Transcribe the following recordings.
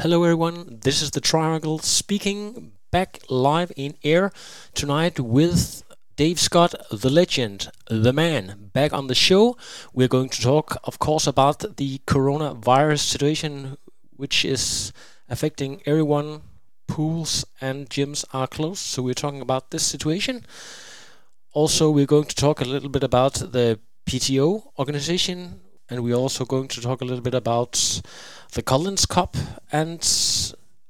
Hello, everyone. This is the Triangle speaking back live in air tonight with Dave Scott, the legend, the man, back on the show. We're going to talk, of course, about the coronavirus situation, which is affecting everyone. Pools and gyms are closed, so we're talking about this situation. Also, we're going to talk a little bit about the PTO organization, and we're also going to talk a little bit about the Collins Cup and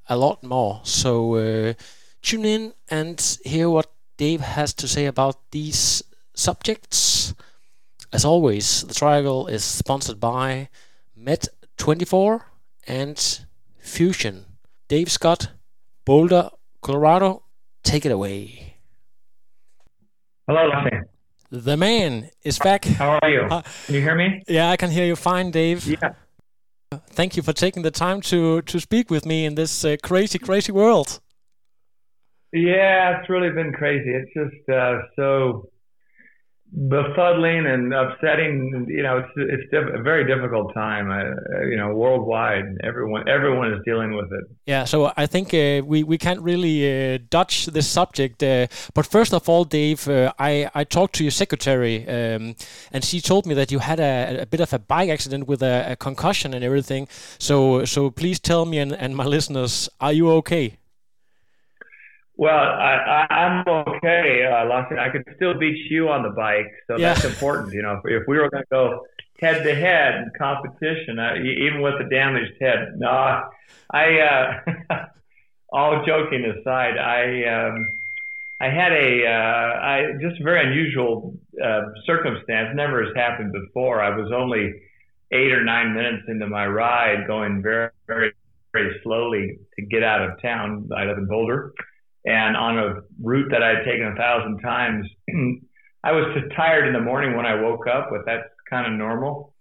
a lot more. So uh, tune in and hear what Dave has to say about these subjects. As always, the Triangle is sponsored by Med24 and Fusion. Dave Scott, Boulder, Colorado, take it away. Hello, Lasse. The man is back. How are you? Uh, Can you hear me? Yeah, I can hear you fine, Dave. Yeah. Thank you for taking the time to to speak with me in this uh, crazy, crazy world. Yeah, it's really been crazy. It's just uh, so befuddling and upsetting. You know, it's it's diff- a very difficult time. Uh, you know, worldwide, everyone everyone is dealing with it. Yeah, so I think uh, we we can't really uh, dodge this subject. Uh, but first of all, Dave, uh, I I talked to your secretary, um, and she told me that you had a, a bit of a bike accident with a, a concussion and everything. So so please tell me and, and my listeners, are you okay? Well, I, I, I'm okay, uh, Lawson. I could still beat you on the bike, so Yeah. that's important. You know, if, if we were going to go head to head in competition, uh, even with the damaged head, no, I. Uh, all joking aside, I um, I had a uh, I just a very unusual uh, circumstance. Never has happened before. I was only eight or nine minutes into my ride, going very very very slowly to get out of town. I live in Boulder and on a route that I had taken a thousand times. I was just tired in the morning when I woke up, but that's kind of normal.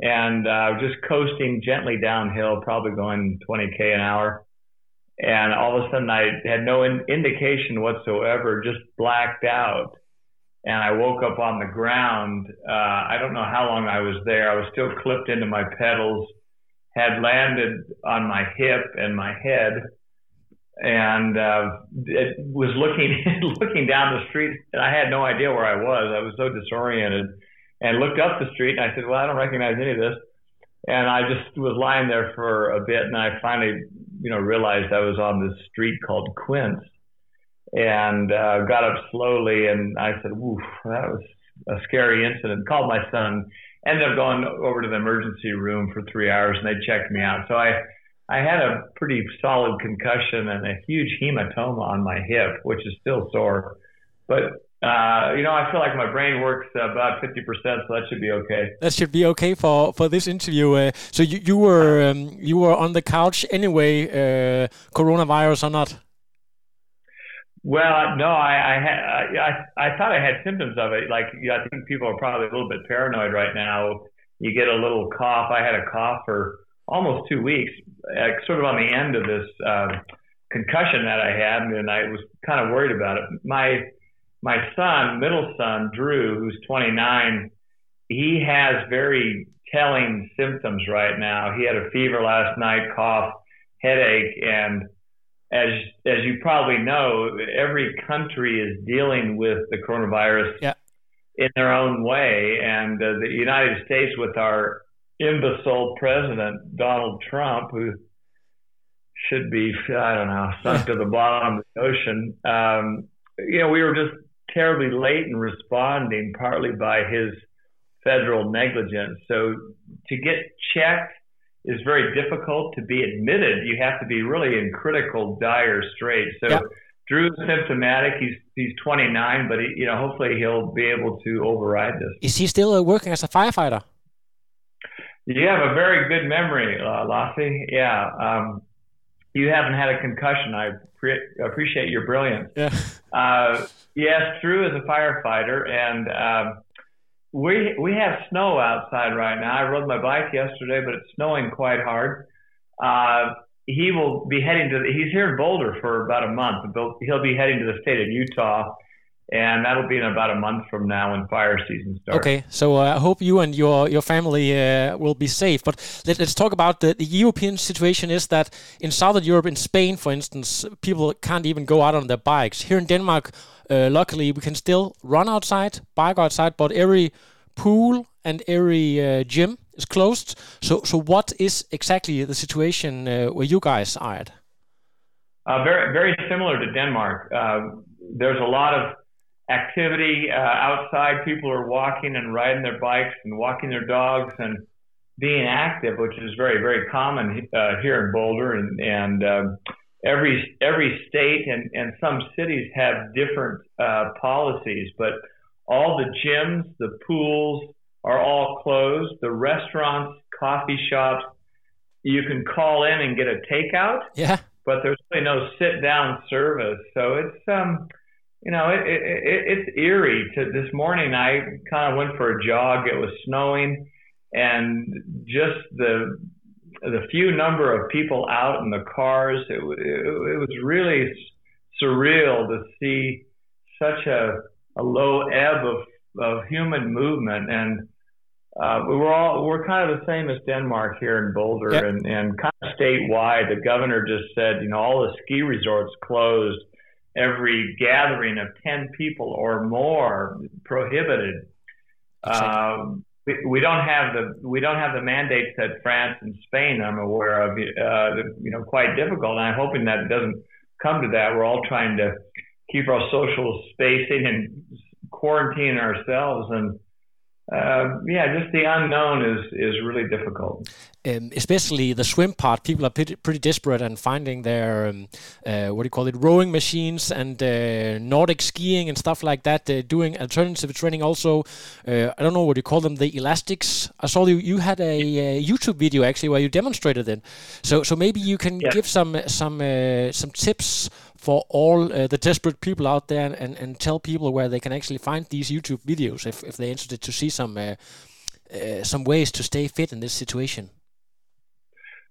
And I uh, just coasting gently downhill, probably going 20k an hour. And all of a sudden, I had no in- indication whatsoever, just blacked out. And I woke up on the ground. Uh, I don't know how long I was there. I was still clipped into my pedals, had landed on my hip and my head and uh, it was looking looking down the street, and I had no idea where I was. I was so disoriented, and looked up the street, and I said, "Well, I don't recognize any of this." And I just was lying there for a bit, and I finally, you know, realized I was on this street called Quince, and uh, got up slowly, and I said, "Oof, that was a scary incident." Called my son. Ended up going over to the emergency room for three hours, and they checked me out. So I I had a pretty solid concussion and a huge hematoma on my hip, which is still sore. But uh, you know, I feel like my brain works about fifty percent, so that should be okay. That should be okay for for this interview. Uh, so you you were um, you were on the couch anyway, uh, coronavirus or not? Well, no, I I, had, I I thought I had symptoms of it. Like I think people are probably a little bit paranoid right now. You get a little cough. I had a cough for almost two weeks, uh, sort of on the end of this um, concussion that I had, and I was kind of worried about it. My my son, middle son, Drew, who's 29, he has very telling symptoms right now. He had a fever last night, cough, headache, and as as you probably know, every country is dealing with the coronavirus Yeah. in their own way, and uh, the United States with our imbecile president Donald Trump, who should be I don't know sunk to the bottom of the ocean. Um, you know, we were just terribly late in responding, partly by his federal negligence. So to get checked is very difficult. To be admitted, you have to be really in critical, dire straits. So. Yeah. Drew's symptomatic. He's he's 29, but he, you know hopefully he'll be able to override this. Is he still uh, working as a firefighter? You have a very good memory, uh, Lassie. Yeah. Um, you haven't had a concussion. I pre- appreciate your brilliance. Yeah. Uh, yes, Drew is a firefighter, and uh, we we have snow outside right now. I rode my bike yesterday, but it's snowing quite hard. Uh, he will be heading to. The, he's here in Boulder for about a month. But he'll be heading to the state of Utah and that'll be in about a month from now when fire season starts. Okay, so uh, I hope you and your your family uh, will be safe. But let, us talk about the, the European situation. Is that in Southern Europe, in Spain, for instance, people can't even go out on their bikes. Here in Denmark, uh, luckily, we can still run outside, bike outside, but every pool and every uh, gym is closed. So, so what is exactly the situation uh, where you guys are at? Uh, very, very similar to Denmark. there's a lot of activity uh, outside. People are walking and riding their bikes and walking their dogs and being active, which is very, very common uh, here in Boulder. And, and uh, every every state and, and some cities have different uh, policies, but all the gyms, the pools are all closed. The restaurants, coffee shops, you can call in and get a takeout. Yeah. But there's really no sit down service. So it's um you know, it, it, it, it's eerie. To this morning, I kind of went for a jog. It was snowing, and just the the few number of people out in the cars, it, it, it was really surreal to see such a, a low ebb of, of human movement. And uh, we were all we're kind of the same as Denmark here in Boulder, yep. and, and kind of statewide. The governor just said, you know, all the ski resorts closed every gathering of 10 people or more prohibited. Um, we, we, don't have the we don't have the mandates that France and Spain I'm aware of. Uh, you know, quite difficult. And I'm hoping that it doesn't come to that. We're all trying to keep our social spacing and quarantine ourselves and uh, yeah, just the unknown is is really difficult. Um, especially the swim part, people are pretty, pretty desperate and finding their um, uh, what do you call it, rowing machines and uh, Nordic skiing and stuff like that. They're doing alternative training also. Uh, I don't know what you call them, the elastics. I saw you you had a, a YouTube video actually where you demonstrated it. So so maybe you can give some some uh, some tips for all uh, the desperate people out there and, and tell people where they can actually find these YouTube videos if, if they're interested to see some uh, uh, some ways to stay fit in this situation?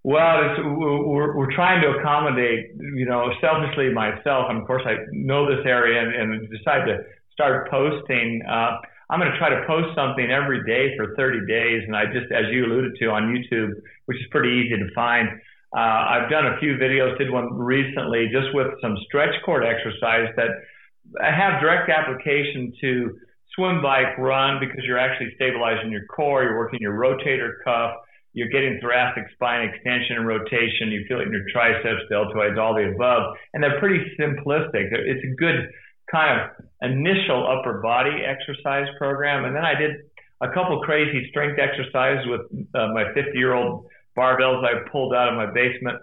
Well, we're, we're trying to accommodate, you know, selfishly myself, and of course I know this area and, and decided to start posting. Uh, I'm going to try to post something every day for 30 days, and I just, as you alluded to on YouTube, which is pretty easy to find. Uh, I've done a few videos, did one recently just with some stretch cord exercise that have direct application to swim, bike, run because you're actually stabilizing your core, you're working your rotator cuff, you're getting thoracic spine extension and rotation, you feel it in your triceps, deltoids, all the above. And they're pretty simplistic. It's a good kind of initial upper body exercise program. And then I did a couple crazy strength exercises with uh, my 50 year old barbells I pulled out of my basement,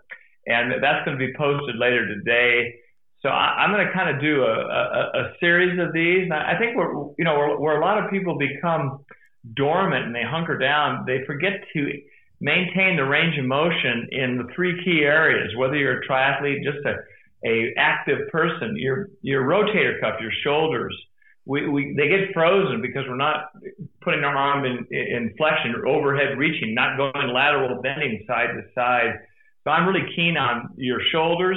and that's going to be posted later today. So I, am going to kind of do a, a, a, series of these. And I think where you know where, where a lot of people become dormant and they hunker down, they forget to maintain the range of motion in the three key areas. Whether you're a triathlete, just a a active person, your your rotator cuff, your shoulders, we, we they get frozen because we're not putting our arm in, in flexion or overhead reaching, not going lateral bending side to side. So I'm really keen on your shoulders,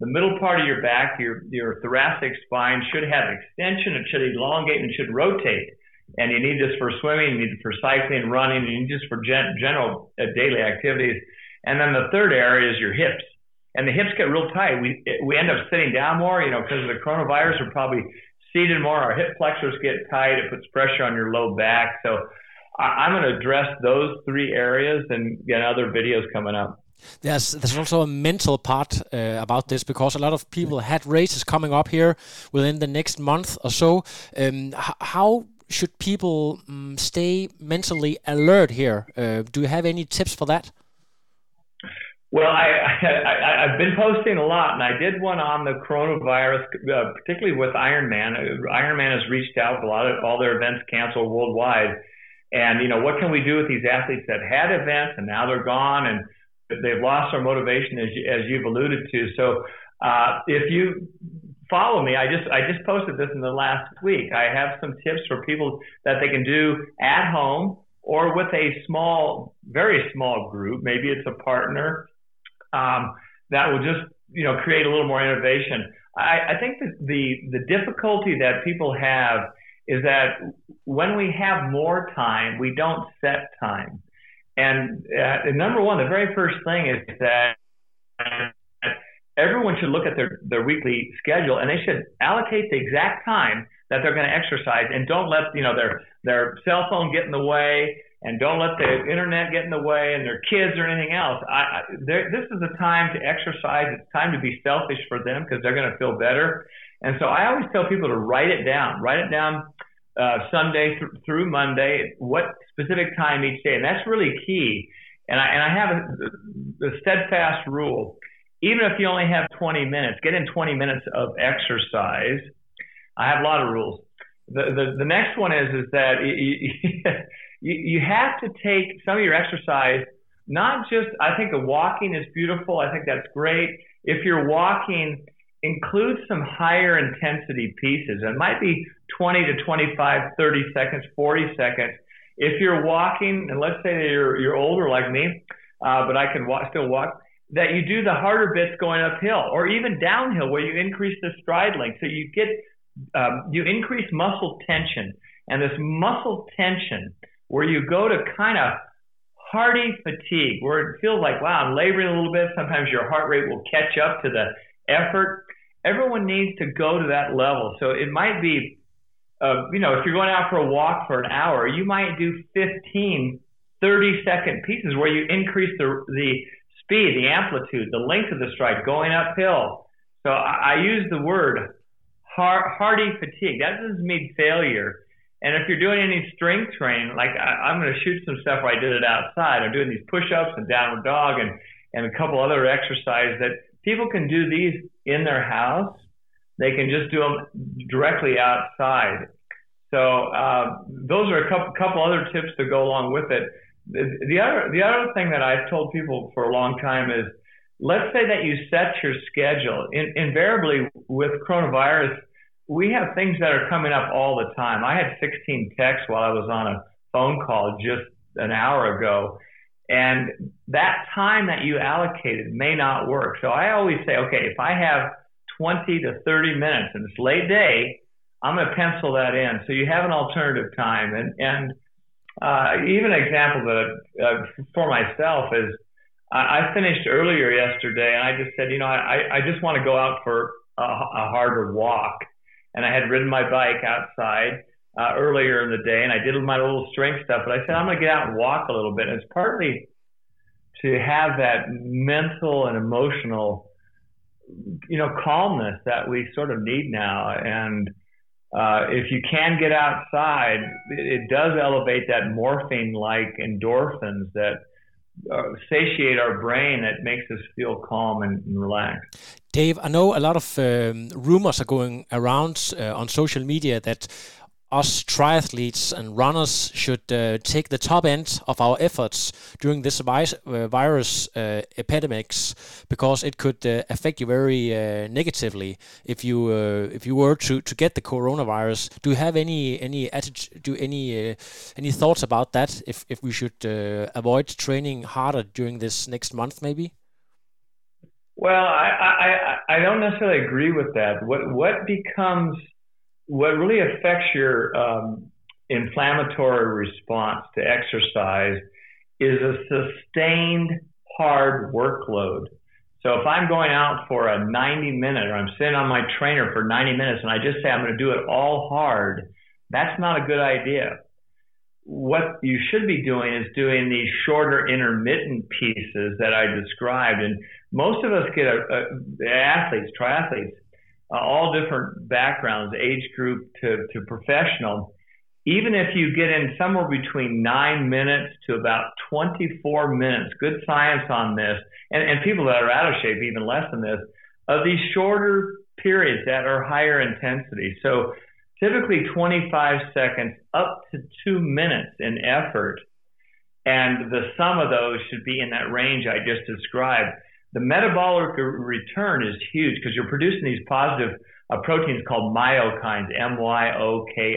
the middle part of your back, your your thoracic spine should have extension, it should elongate, and should rotate. And you need this for swimming, you need it for cycling, running, you need this for gen- general uh, daily activities. And then the third area is your hips. And the hips get real tight. We we end up sitting down more, you know, because of the coronavirus. We're probably seated more, our hip flexors get tight, it puts pressure on your low back. So I'm going to address those three areas and get other videos coming up. There's there's also a mental part uh, about this because a lot of people had races coming up here within the next month or so. Um, how should people um, stay mentally alert here? Uh, do you have any tips for that? Well, I, I, have been posting a lot, and I did one on the coronavirus, uh, particularly with Ironman. Ironman has reached out, a lot of all their events canceled worldwide, and you know what can we do with these athletes that had events and now they're gone, and they've lost their motivation, as, you, as you've alluded to. So uh, if you follow me, I just I just posted this in the last week. I have some tips for people that they can do at home or with a small, very small group. Maybe it's a partner um, that will just you know create a little more innovation. I, I think that the the difficulty that people have is that when we have more time, we don't set time. And uh, number one, the very first thing is that everyone should look at their, their weekly schedule and they should allocate the exact time that they're going to exercise and don't let you know their their cell phone get in the way and don't let the internet get in the way and their kids or anything else. I, this is a time to exercise. It's time to be selfish for them because they're going to feel better. And so I always tell people to write it down. Write it down uh, Sunday th- through Monday, what specific time each day, and that's really key. And I and I have a, a steadfast rule. Even if you only have 20 minutes, get in 20 minutes of exercise. I have a lot of rules. The the, the next one is is that you, you, have to take some of your exercise. Not just I think the walking is beautiful. I think that's great. If you're walking include some higher intensity pieces. It might be 20 to 25, 30 seconds, 40 seconds. If you're walking, and let's say that you're, you're older like me, uh, but I can walk, still walk, that you do the harder bits going uphill or even downhill where you increase the stride length. So you get, um, you increase muscle tension. And this muscle tension, where you go to kind of hardy fatigue, where it feels like, wow, I'm laboring a little bit. Sometimes your heart rate will catch up to the effort everyone needs to go to that level. So it might be, uh, you know, if you're going out for a walk for an hour, you might do 15, 30 second pieces where you increase the, the speed, the amplitude, the length of the stride going uphill. So I, I use the word hardy fatigue. That doesn't mean failure. And if you're doing any strength training, like I, I'm going to shoot some stuff where I did it outside. I'm doing these push-ups and downward dog and, and a couple other exercises that people can do these in their house. They can just do them directly outside. So uh, those are a couple, couple other tips to go along with it. The, the other the other thing that I've told people for a long time is, let's say that you set your schedule. In, invariably with coronavirus, we have things that are coming up all the time. I had 16 texts while I was on a phone call just an hour ago and that time that you allocated may not work. So I always say, okay, if I have 20 to 30 minutes and it's late day, I'm going to pencil that in. So you have an alternative time. And, and uh, even an example that uh, for myself is I, I finished earlier yesterday and I just said, you know, I, I just want to go out for a, a harder walk. And I had ridden my bike outside uh, earlier in the day, and I did my little strength stuff. But I said I'm going to get out and walk a little bit. And it's partly to have that mental and emotional, you know, calmness that we sort of need now. And uh, if you can get outside, it, it does elevate that morphine-like endorphins that uh, satiate our brain that makes us feel calm and, and relaxed. Dave, I know a lot of um, rumors are going around uh, on social media that us triathletes and runners should uh, take the top end of our efforts during this vi- uh, virus uh, epidemics because it could uh, affect you very uh, negatively if you if you were to, to get the coronavirus. Do you have any any do any any thoughts about that? If if we should avoid training harder during this next month, maybe. Well, I, I I don't necessarily agree with that. What what becomes what really affects your um, inflammatory response to exercise is a sustained hard workload. So if I'm going out for a 90 minute or I'm sitting on my trainer for 90 minutes and I just say I'm going to do it all hard, that's not a good idea. What you should be doing is doing these shorter intermittent pieces that I described. And most of us get a, a athletes, triathletes, uh, all different backgrounds, age group to, to professional, even if you get in somewhere between nine minutes to about 24 minutes, good science on this, and, and people that are out of shape, even less than this, of these shorter periods that are higher intensity. So typically 25 seconds up to two minutes in effort and the sum of those should be in that range I just described. The metabolic return is huge because you're producing these positive uh, proteins called myokines, M-Y-O-K-I-N-E-S,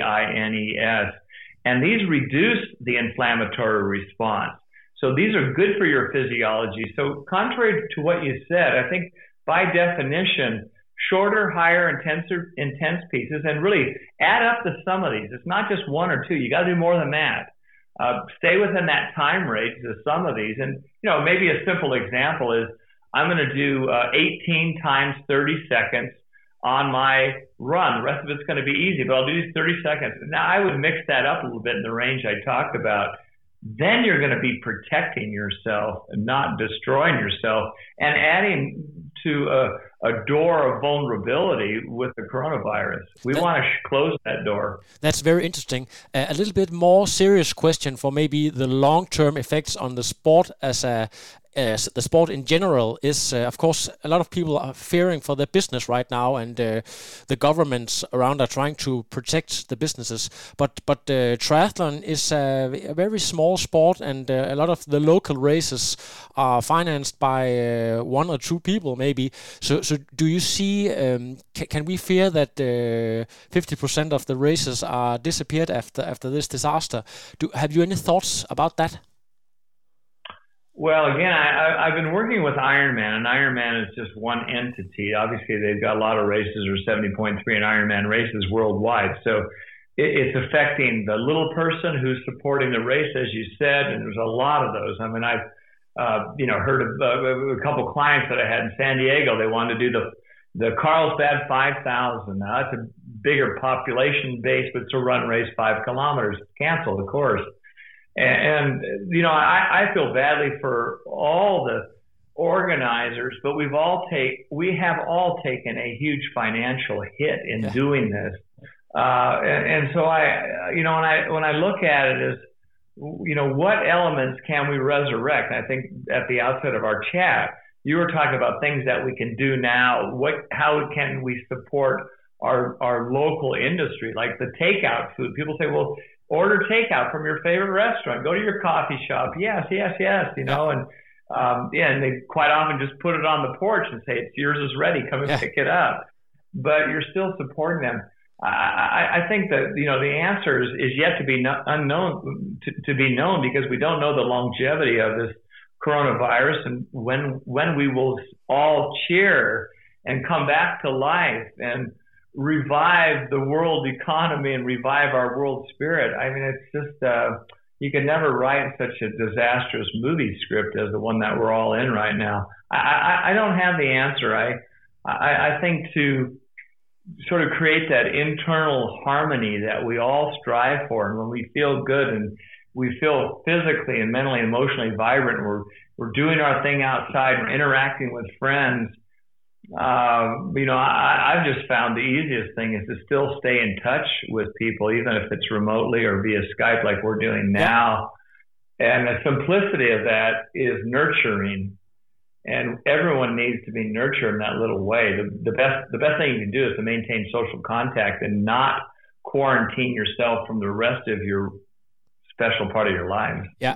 and these reduce the inflammatory response. So these are good for your physiology. So contrary to what you said, I think by definition, shorter, higher, intensive, intense pieces, and really add up the sum of these. It's not just one or two. You got to do more than that. Uh, stay within that time range, the sum of these. And, you know, maybe a simple example is I'm going to do uh, 18 times 30 seconds on my run. The rest of it's going to be easy, but I'll do these 30 seconds. Now, I would mix that up a little bit in the range I talked about. Then you're going to be protecting yourself and not destroying yourself and adding to a, a door of vulnerability with the coronavirus. We that, want to sh- close that door. That's very interesting. Uh, a little bit more serious question for maybe the long term effects on the sport as a uh, the sport in general is, uh, of course, a lot of people are fearing for their business right now, and uh, the governments around are trying to protect the businesses. But but uh, triathlon is a, a, very small sport, and uh, a lot of the local races are financed by uh, one or two people, maybe. So so do you see? Um, can we fear that fifty percent of the races are disappeared after after this disaster? Do have you any thoughts about that? Well, again, I, have been working with Ironman, and Ironman is just one entity. Obviously, they've got a lot of races, or 70.3 in Ironman races worldwide. So it, it's affecting the little person who's supporting the race, as you said, and there's a lot of those. I mean, I've uh, you know heard of uh, a couple clients that I had in San Diego. They wanted to do the the Carlsbad 5000. Now that's a bigger population base, but it's a run race five kilometers. Canceled, of course. And, and you know, I, I feel badly for all the organizers, but we've all take we have all taken a huge financial hit in yeah. doing this. Uh, and, and so I, you know, when I when I look at it as, you know, what elements can we resurrect? I think at the outset of our chat, you were talking about things that we can do now. What, how can we support our our local industry, like the takeout food? People say, well, order takeout from your favorite restaurant. Go to your coffee shop. Yes, yes, yes. You know, and um, yeah, and they quite often just put it on the porch and say, "It's yours is ready. Come and yeah. pick it up." But you're still supporting them. I, I think that you know the answer is, is yet to be no, unknown to, to be known because we don't know the longevity of this coronavirus and when when we will all cheer and come back to life and revive the world economy and revive our world spirit. I mean, it's just uh, you can never write such a disastrous movie script as the one that we're all in right now. I, I, I don't have the answer. I, I I think to sort of create that internal harmony that we all strive for, and when we feel good and we feel physically and mentally, emotionally vibrant, we're we're doing our thing outside, we're interacting with friends uh, you know, I, I've just found the easiest thing is to still stay in touch with people, even if it's remotely or via Skype, like we're doing now. And the simplicity of that is nurturing, and everyone needs to be nurtured in that little way. The, the best, the best thing you can do is to maintain social contact and not quarantine yourself from the rest of your special part of your life. Yeah.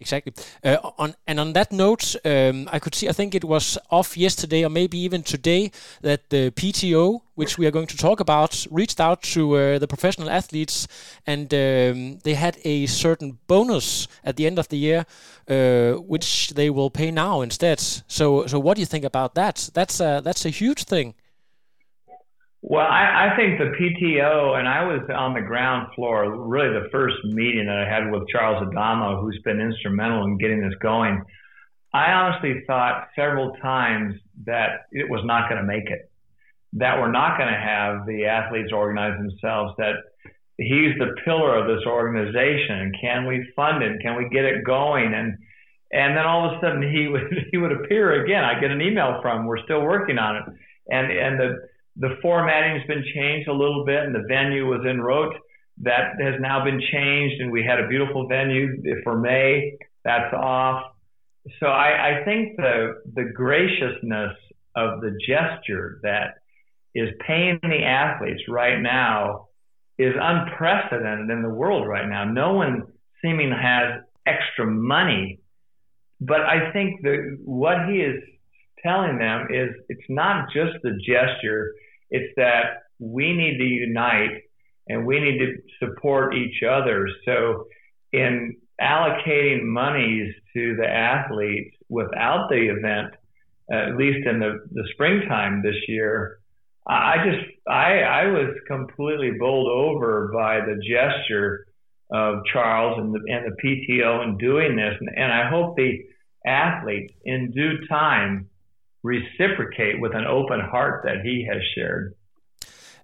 Exactly. Uh, on and on that note, um, I could see. I think it was off yesterday, or maybe even today, that the PTO, which we are going to talk about, reached out to uh, the professional athletes, and um, they had a certain bonus at the end of the year, uh, which they will pay now instead. So, so what do you think about that? That's a, that's a huge thing. Well, I, I think the PTO, and I was on the ground floor, really the first meeting that I had with Charles Adamo, who's been instrumental in getting this going. I honestly thought several times that it was not going to make it, that we're not going to have the athletes organize themselves, that he's the pillar of this organization. Can we fund it? Can we get it going? And and then all of a sudden he would he would appear again. I get an email from. him, We're still working on it, and and the the formatting has been changed a little bit, and the venue was in Roth. That has now been changed, and we had a beautiful venue for May. That's off. So I, I think the the graciousness of the gesture that is paying the athletes right now is unprecedented in the world right now. No one seeming has extra money. But I think that what he is telling them is it's not just the gesture, it's that we need to unite and we need to support each other. So, in allocating monies to the athletes without the event, at least in the, the springtime this year, I just I I was completely bowled over by the gesture of Charles and the and the PTO in doing this, and, and I hope the athletes in due time reciprocate with an open heart that he has shared.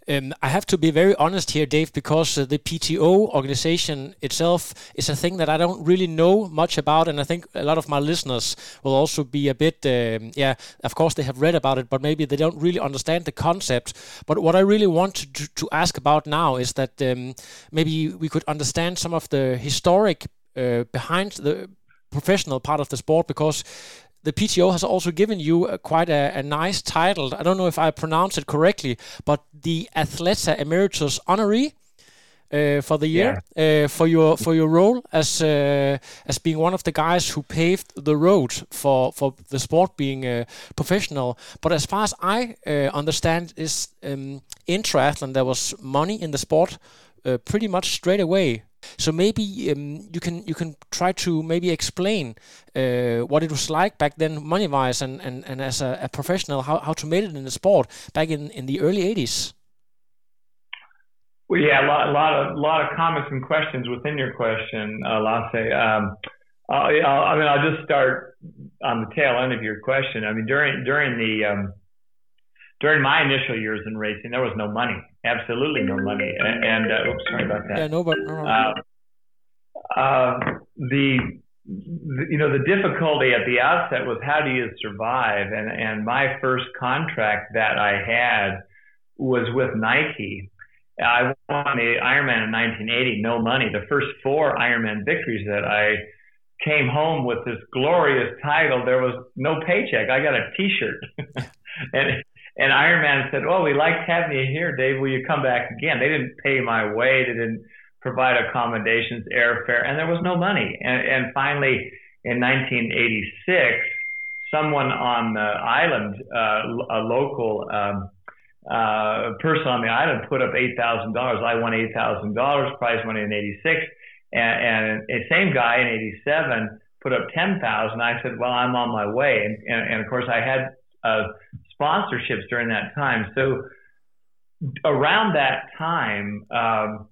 Um, I have to be very honest here, Dave, because uh, the PTO organization itself is a thing that I don't really know much about, and I think a lot of my listeners will also be a bit, um, yeah, of course they have read about it, but maybe they don't really understand the concept. But what I really want to, to ask about now is that um, maybe we could understand some of the historic uh, behind the professional part of the sport because the PTO has also given you a, quite a, a, nice title. I don't know if I pronounce it correctly, but the Athleta Emeritus Honoree. Uh, for the year yeah. uh, for your for your role as uh, as being one of the guys who paved the road for for the sport being uh, professional. But as far as I uh, understand, is um, in triathlon there was money in the sport uh, pretty much straight away so maybe um, you can you can try to maybe explain uh, what it was like back then, money wise, and, and, and as a, a, professional, how, how to make it in the sport back in, in the early '80s. Well, yeah, a lot, a lot of lot of comments and questions within your question, uh, Lasse. Um, I'll, i mean, I'll just start on the tail end of your question. I mean, during during the um, during my initial years in racing, there was no money, absolutely no money. And, and uh, oops, sorry about that. Yeah, no, but no, no. Uh, uh, the, the, you know the difficulty at the outset was how do you survive? And and my first contract that I had was with Nike. I won the Ironman in 1980, no money. The first four Ironman victories that I came home with this glorious title, there was no paycheck. I got a T-shirt, and and Ironman said, "Oh, we liked having you here, Dave. Will you come back again?" They didn't pay my way. They didn't provide accommodations, airfare, and there was no money. And, and finally, in 1986, someone on the island, uh, a local um, uh, person on the island, put up eight thousand dollars. I won eight thousand dollars prize money in '86, and, and a same guy in '87 put up ten thousand. I said, "Well, I'm on my way," and, and, and of course, I had uh, sponsorships during that time. So around that time, um,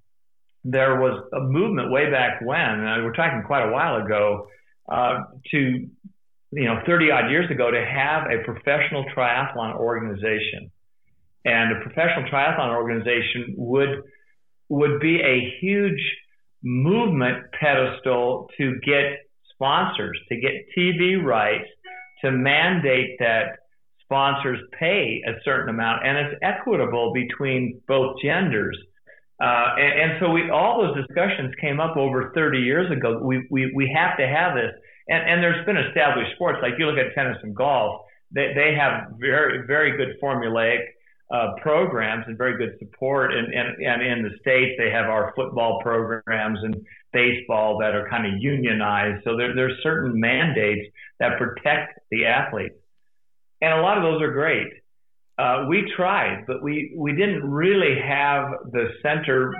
there was a movement way back when, and we're talking quite a while ago, uh, to you know 30 odd years ago to have a professional triathlon organization, and a professional triathlon organization would would be a huge movement pedestal to get sponsors, to get TV rights, to mandate that sponsors pay a certain amount, and it's equitable between both genders. Uh, and, and, so we all those discussions came up over 30 years ago. We we, we have to have this, and, and there's been established sports like you look at tennis and golf. They they have very very good formulaic uh, programs and very good support. And, and and in the states they have our football programs and baseball that are kind of unionized. So there there's certain mandates that protect the athletes and a lot of those are great. Uh, we tried, but we we didn't really have the center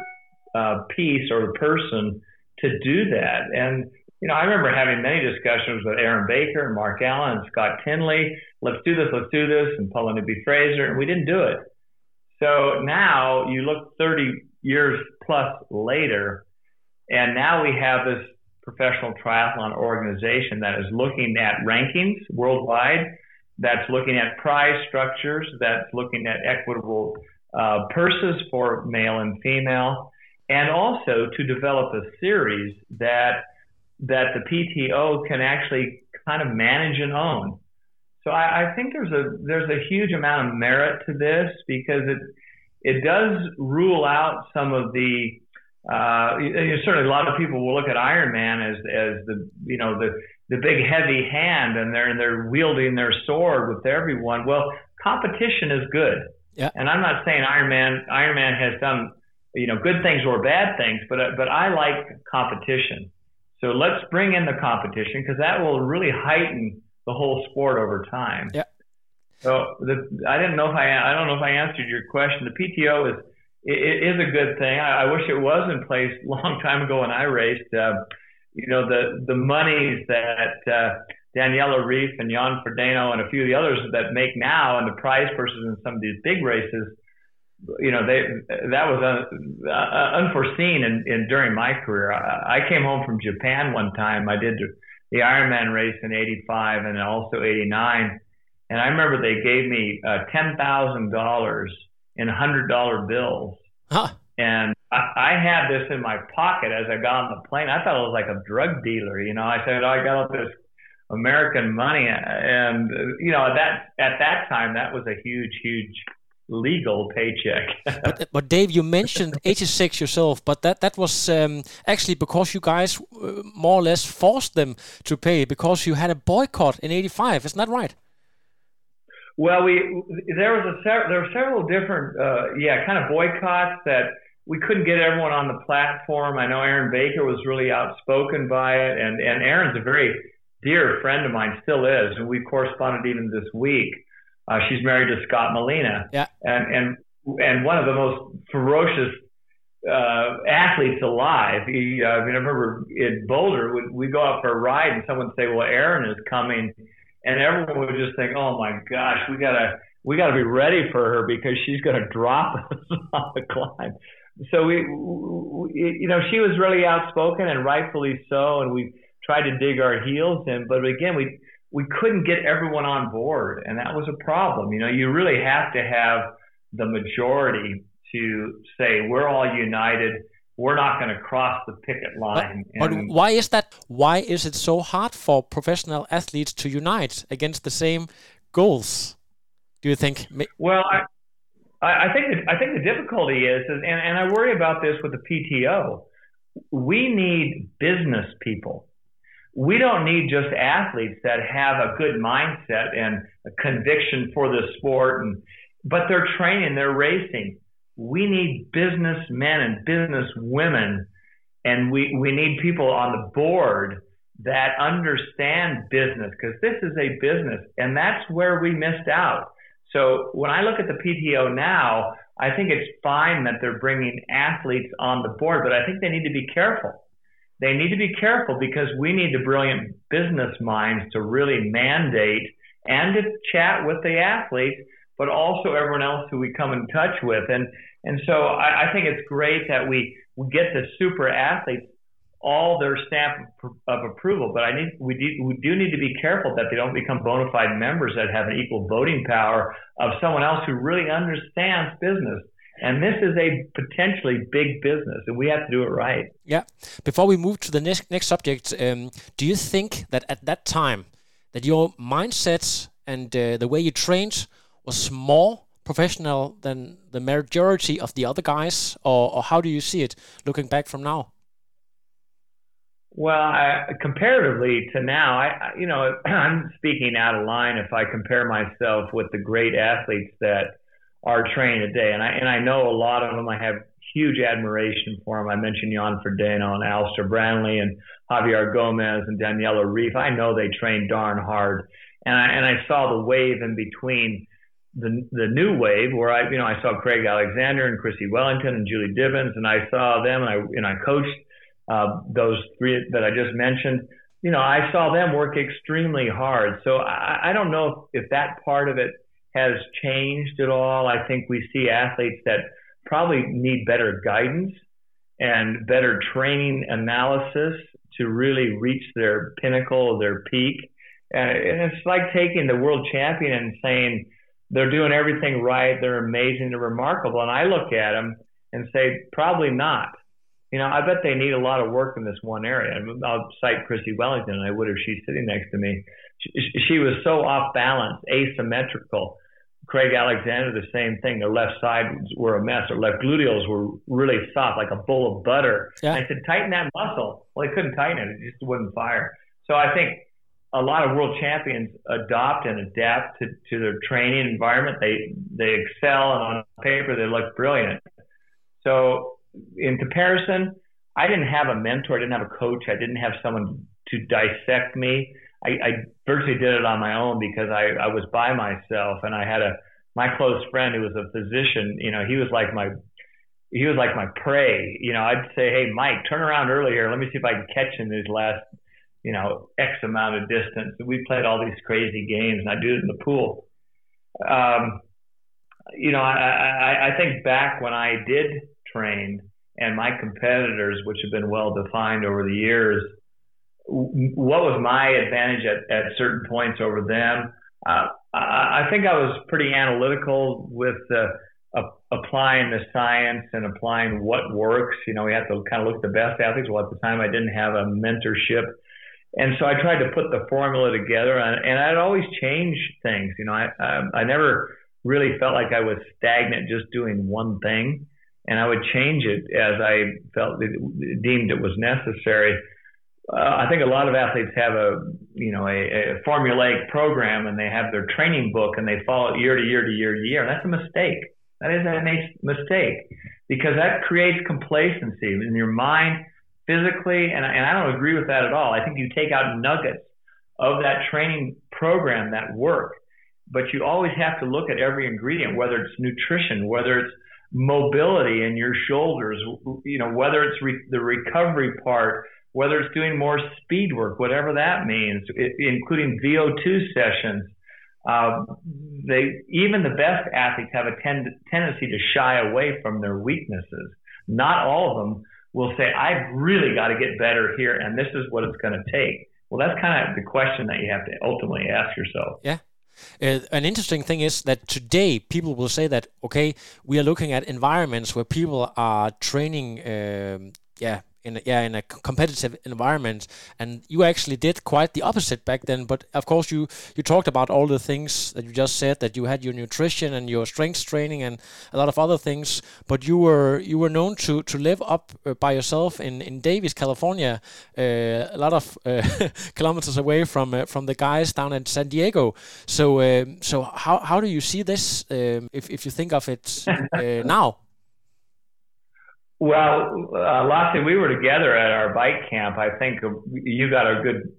uh, piece or the person to do that. And you know, I remember having many discussions with Erin Baker and Mark Allen and Scott Tinley. Let's do this. Let's do this. And Paula Newby Fraser, and we didn't do it. So now you look 30 years plus later, and now we have this professional triathlon organization that is looking at rankings worldwide that's looking at prize structures, that's looking at equitable uh, purses for male and female, and also to develop a series that that the PTO can actually kind of manage and own. So I, I think there's a there's a huge amount of merit to this because it it does rule out some of the uh, certainly a lot of people will look at Ironman as as the you know the the big heavy hand and they're and they're wielding their sword with everyone. Well, competition is good. Yeah. And I'm not saying Iron Man Iron Man has done you know good things or bad things, but but I like competition. So let's bring in the competition because that will really heighten the whole sport over time. Yeah. So the, I didn't know if I I don't know if I answered your question. The PTO is it is a good thing. I, I wish it was in place a long time ago when I raced. Uh, you know the the monies that uh, Daniela Ryf and Jan Frodeno and a few of the others that make now and the prize purses in some of these big races you know, they that was un, uh, unforeseen in, in during my career. I, I came home from Japan one time. I did the Ironman race in '85 and also '89, and I remember they gave me uh, ten thousand dollars in hundred dollar bills, huh. and I, I had this in my pocket as I got on the plane. I thought it was like a drug dealer. You know, I said, oh, I got all this American money, and you know, at that at that time, that was a huge, huge legal paycheck. but, but Dave, you mentioned 86 yourself, but that that was um, actually because you guys uh, more or less forced them to pay because you had a boycott in 85. Isn't that right? Well, we there was a there were several different uh, yeah kind of boycotts that we couldn't get everyone on the platform. I know Erin Baker was really outspoken by it, and and Erin's a very dear friend of mine, still is, and we corresponded even this week. Uh, she's married to Scott Molina. Yeah. And and and one of the most ferocious uh, athletes alive. He, uh, I mean, I remember in Boulder, we we go out for a ride, and someone would say, "Well, Erin is coming," and everyone would just think, "Oh my gosh, we gotta we gotta be ready for her because she's gonna drop us on the climb." So we, we, you know, she was really outspoken and rightfully so, and we tried to dig our heels in. But again, we we couldn't get everyone on board, and that was a problem. You know, you really have to have the majority to say we're all united. We're not going to cross the picket line. But, but why is that? Why is it so hard for professional athletes to unite against the same goals? Do you think? Well, I, I think the, I think the difficulty is, is and, and I worry about this with the PTO. We need business people. We don't need just athletes that have a good mindset and a conviction for the sport and but they're training they're racing. We need businessmen and business women and we we need people on the board that understand business because this is a business and that's where we missed out so when i look at the pto now i think it's fine that they're bringing athletes on the board but i think they need to be careful they need to be careful because we need the brilliant business minds to really mandate and to chat with the athletes, but also everyone else who we come in touch with. And and so I, I think it's great that we, we get the super athletes all their stamp of approval. But I need we do we do need to be careful that they don't become bona fide members that have an equal voting power of someone else who really understands business and this is a potentially big business, and we have to do it right. Yeah. Before we move to the next next subject, um, do you think that at that time that your mindset and uh, the way you trained was more professional than the majority of the other guys, or, or how do you see it looking back from now? Well, I, comparatively to now, I, you know, I'm speaking out of line if I compare myself with the great athletes that are trained today. And I and I know a lot of them. I have huge admiration for them. I mentioned Jan Frodeno and Alistair Brownlee and Javier Gomez and Daniela Ryf. I know they train darn hard. And I and I saw the wave in between the the new wave where I you know I saw Craig Alexander and Chrissie Wellington and Julie Dibens and I saw them and I and I coached uh, those three that I just mentioned. You know, I saw them work extremely hard. So I, I don't know if, if that part of it has changed at all. I think we see athletes that probably need better guidance and better training analysis to really reach their pinnacle, their peak. And it's like taking the world champion and saying they're doing everything right, they're amazing, they're remarkable. And I look at them and say, probably not. You know, I bet they need a lot of work in this one area. I'll cite Chrissie Wellington, and I would if she's sitting next to me. She, she was so off balance, asymmetrical. Craig Alexander, the same thing. Their left sides were a mess. Their left gluteals were really soft, like a bowl of butter. Yeah. I said, tighten that muscle. Well, they couldn't tighten it; it just wouldn't fire. So I think a lot of world champions adopt and adapt to, to their training environment. They they excel, and on paper they look brilliant. So in comparison, I didn't have a mentor. I didn't have a coach. I didn't have someone to dissect me. I, I virtually did it on my own because I, I was by myself and I had a my close friend who was a physician. You know, he was like my he was like my prey. You know, I'd say, "Hey, Mike, turn around earlier. Let me see if I can catch him these last, you know, X amount of distance." We played all these crazy games, and I do it in the pool. Um, you know, I, I, I think back when I did train, and my competitors, which have been well defined over the years, what was my advantage at, at certain points over them? Uh, I think I was pretty analytical with uh, applying the science and applying what works. You know, we have to kind of look at the best athletes. Well, at the time, I didn't have a mentorship. And so I tried to put the formula together, and, and I'd always change things. You know, I, I I never really felt like I was stagnant just doing one thing, and I would change it as I felt it, deemed it was necessary uh, I think a lot of athletes have a you know a, a, formulaic program and they have their training book and they follow it year to year to year to year. And that's a mistake. That is a mistake because that creates complacency in your mind, physically, and, and I don't agree with that at all. I think you take out nuggets of that training program that work, but you always have to look at every ingredient, whether it's nutrition, whether it's mobility in your shoulders, you know, whether it's re- the recovery part whether it's doing more speed work, whatever that means, it, including VO2 sessions. Uh, they even the best athletes have a tend, tendency to shy away from their weaknesses. Not all of them will say, "I've really got to get better here, and this is what it's going to take." Well, that's kind of the question that you have to ultimately ask yourself. Yeah. Uh, an interesting thing is that today people will say that okay, we are looking at environments where people are training, um, yeah, in a, yeah in a competitive environment. And you actually did quite the opposite back then but of course you you talked about all the things that you just said that you had your nutrition and your strength training and a lot of other things but you were you were known to to live up uh, by yourself in in Davis California uh, a lot of uh, kilometers away from uh, from the guys down in San Diego. So um, so how how do you see this um, if if you think of it uh, now well, uh, Lasse, we were together at our bike camp. I think you got a good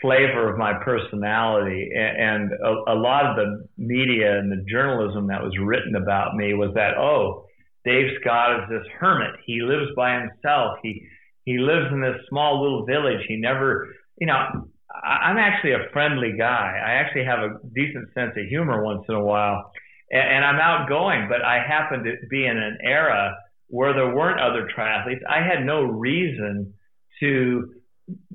flavor of my personality, and a, a lot of the media and the journalism that was written about me was that, oh, Dave Scott is this hermit. He lives by himself. He he lives in this small little village. He never, you know, I, I'm actually a friendly guy. I actually have a decent sense of humor once in a while, and, and I'm outgoing. But I happen to be in an era where there weren't other triathletes, I had no reason to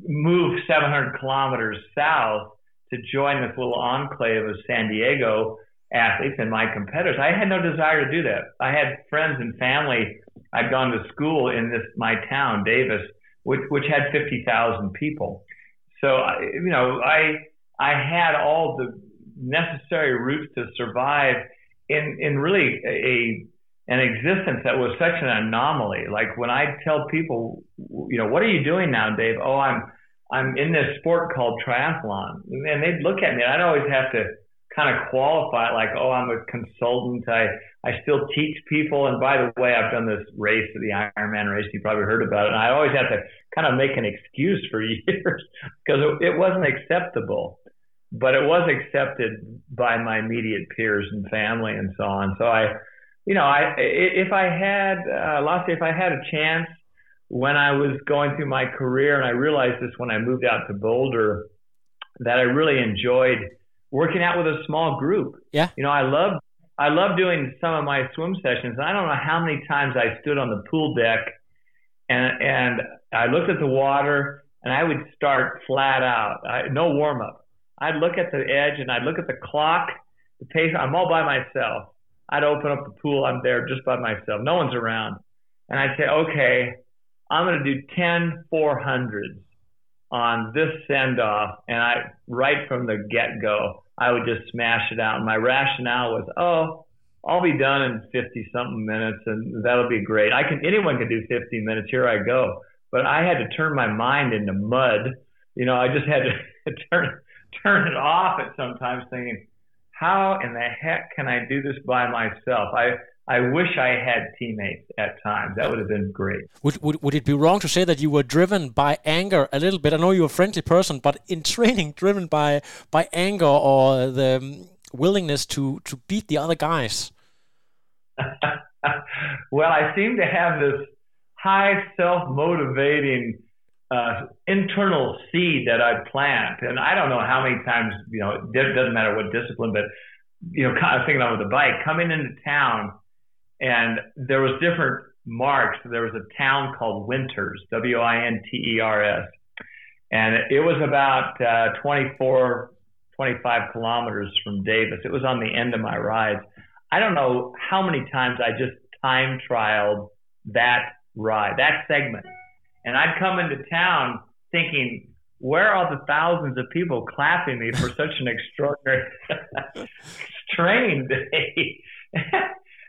move 700 kilometers south to join this little enclave of San Diego athletes and my competitors. I had no desire to do that. I had friends and family. I'd gone to school in this my town, Davis, which which had 50,000 people. So you know, I I had all the necessary routes to survive in in really a an existence that was such an anomaly. Like when I tell people, you know, what are you doing now, Dave? Oh, I'm I'm in this sport called triathlon, and they'd look at me, and I'd always have to kind of qualify it, like, oh, I'm a consultant. I I still teach people, and by the way, I've done this race, the Ironman race. You probably heard about it. And I always have to kind of make an excuse for years because it, it wasn't acceptable, but it was accepted by my immediate peers and family and so on. So I you know, I if I had uh, Lasse, if I had a chance when I was going through my career, and I realized this when I moved out to Boulder, that I really enjoyed working out with a small group. Yeah. You know, I love I love doing some of my swim sessions. I don't know how many times I stood on the pool deck and and I looked at the water and I would start flat out, I, no warm up. I'd look at the edge and I'd look at the clock, the pace. I'm all by myself I'd open up the pool. I'm there just by myself. No one's around. And I'd say, okay, I'm going to do 10 400s on this send off. And I, right from the get go, I would just smash it out. And my rationale was, oh, I'll be done in 50 something minutes and that'll be great. I can, anyone can do 50 minutes. Here I go. But I had to turn my mind into mud. You know, I just had to turn, turn it off at sometimes thinking, how in the heck can I do this by myself? I I wish I had teammates at times. That would have been great. Would, would would it be wrong to say that you were driven by anger a little bit? I know you're a friendly person, but in training, driven by by anger or the um, willingness to to beat the other guys. well, I seem to have this high self motivating uh, internal seed that I plant, and I don't know how many times you know it doesn't matter what discipline, but you know, kind of thinking on with the bike coming into town and there was different marks. There was a town called Winters, W-I-N-T-E-R-S, and it was about uh, 24, 25 kilometers from Davis. It was on the end of my rides. I don't know how many times I just time trialed that ride, that segment, and I'd come into town thinking, where are the thousands of people clapping me for such an extraordinary train day?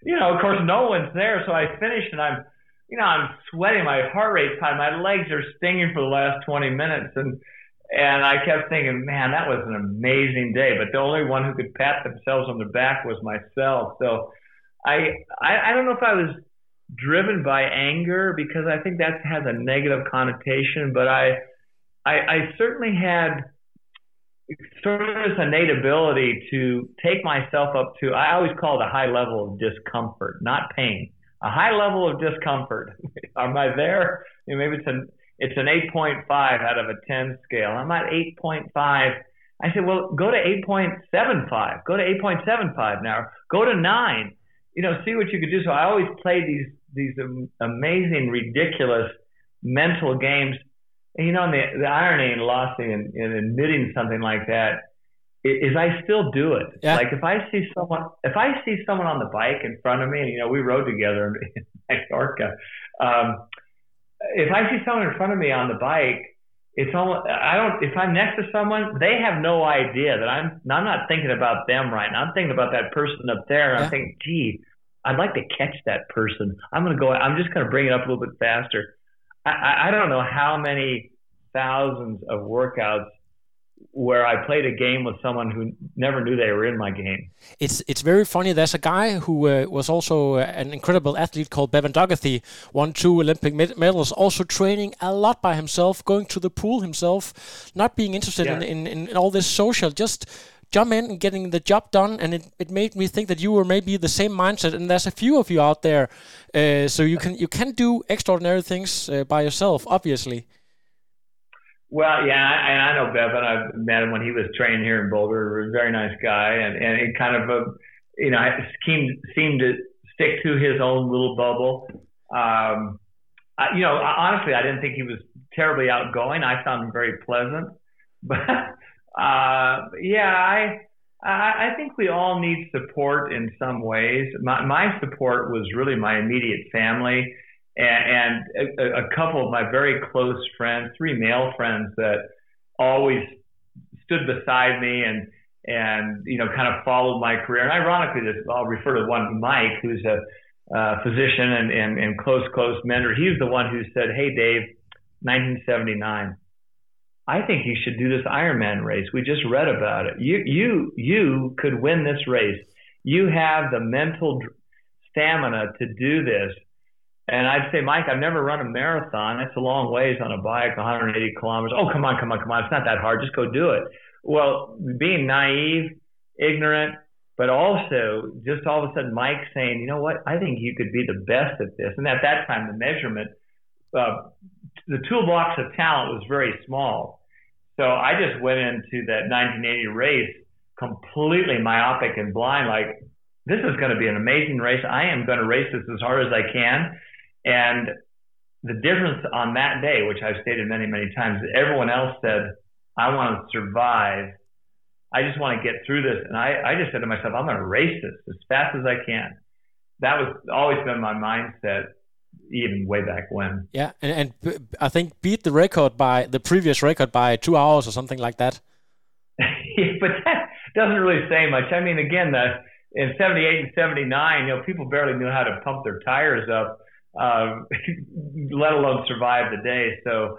you know, of course, no one's there. So I finished and I'm, you know, I'm sweating. My heart rate's high. My legs are stinging for the last 20 minutes. And, and I kept thinking, man, that was an amazing day. But the only one who could pat themselves on the back was myself. So I, I, I don't know if I was driven by anger because I think that has a negative connotation, but I, I, I certainly had sort of this innate ability to take myself up to, I always call it a high level of discomfort, not pain. A high level of discomfort. Am I there? You know, maybe it's an it's an 8.5 out of a 10 scale. I'm at 8.5. I said, well, go to 8.75. Go to 8.75 now. Go to nine. You know, see what you could do. So I always play these these amazing, ridiculous mental games and you know, and the, the irony in losing and, and admitting something like that is, is I still do it. Yeah. Like if I see someone, if I see someone on the bike in front of me, and you know, we rode together in Mallorca. Um, if I see someone in front of me on the bike, it's almost I don't. If I'm next to someone, they have no idea that I'm. I'm not thinking about them right now. I'm thinking about that person up there, and yeah. I'm thinking, gee, I'd like to catch that person. I'm gonna go. I'm just gonna bring it up a little bit faster. I, I don't know how many thousands of workouts where I played a game with someone who never knew they were in my game. It's it's very funny. There's a guy who uh, was also uh, an incredible athlete called Bevan Docherty, won two Olympic medals, also training a lot by himself, going to the pool himself, not being interested yeah. in, in, in all this social, just jump in and getting the job done. And it, it made me think that you were maybe the same mindset. And there's a few of you out there, uh, so you can you can do extraordinary things uh, by yourself, obviously. Well, yeah, and I know Bevan. I met him when he was training here in Boulder. A very nice guy, and and he kind of, a, you know, seemed seemed to stick to his own little bubble. Um, I, you know, honestly, I didn't think he was terribly outgoing. I found him very pleasant, but uh, yeah, I, I, I think we all need support in some ways. My, my support was really my immediate family and, and a, a couple of my very close friends, three male friends that always stood beside me and and you know kind of followed my career. And ironically, this I'll refer to one Mike, who's a uh, physician and, and and close close mentor. He's the one who said, "Hey, Dave, 1979." I think you should do this Ironman race. We just read about it. You you you could win this race. You have the mental stamina to do this. And I'd say, Mike, I've never run a marathon. That's a long ways on a bike, 180 kilometers. Oh, come on, come on, come on. It's not that hard. Just go do it. Well, being naive, ignorant, but also just all of a sudden Mike saying, you know what, I think you could be the best at this. And at that time, the measurement, uh, the toolbox of talent was very small. So I just went into that 1980 race completely myopic and blind, like, this is going to be an amazing race. I am going to race this as hard as I can. And the difference on that day, which I've stated many, many times, everyone else said, I want to survive. I just want to get through this. And I, I just said to myself, I'm going to race this as fast as I can. That was always been my mindset, even way back when. Yeah. And, and I think beat the record by the previous record by two hours or something like that. yeah, but that doesn't really say much. I mean, again, the, in 78 and 79, you know, people barely knew how to pump their tires up um, let alone survive the day. So,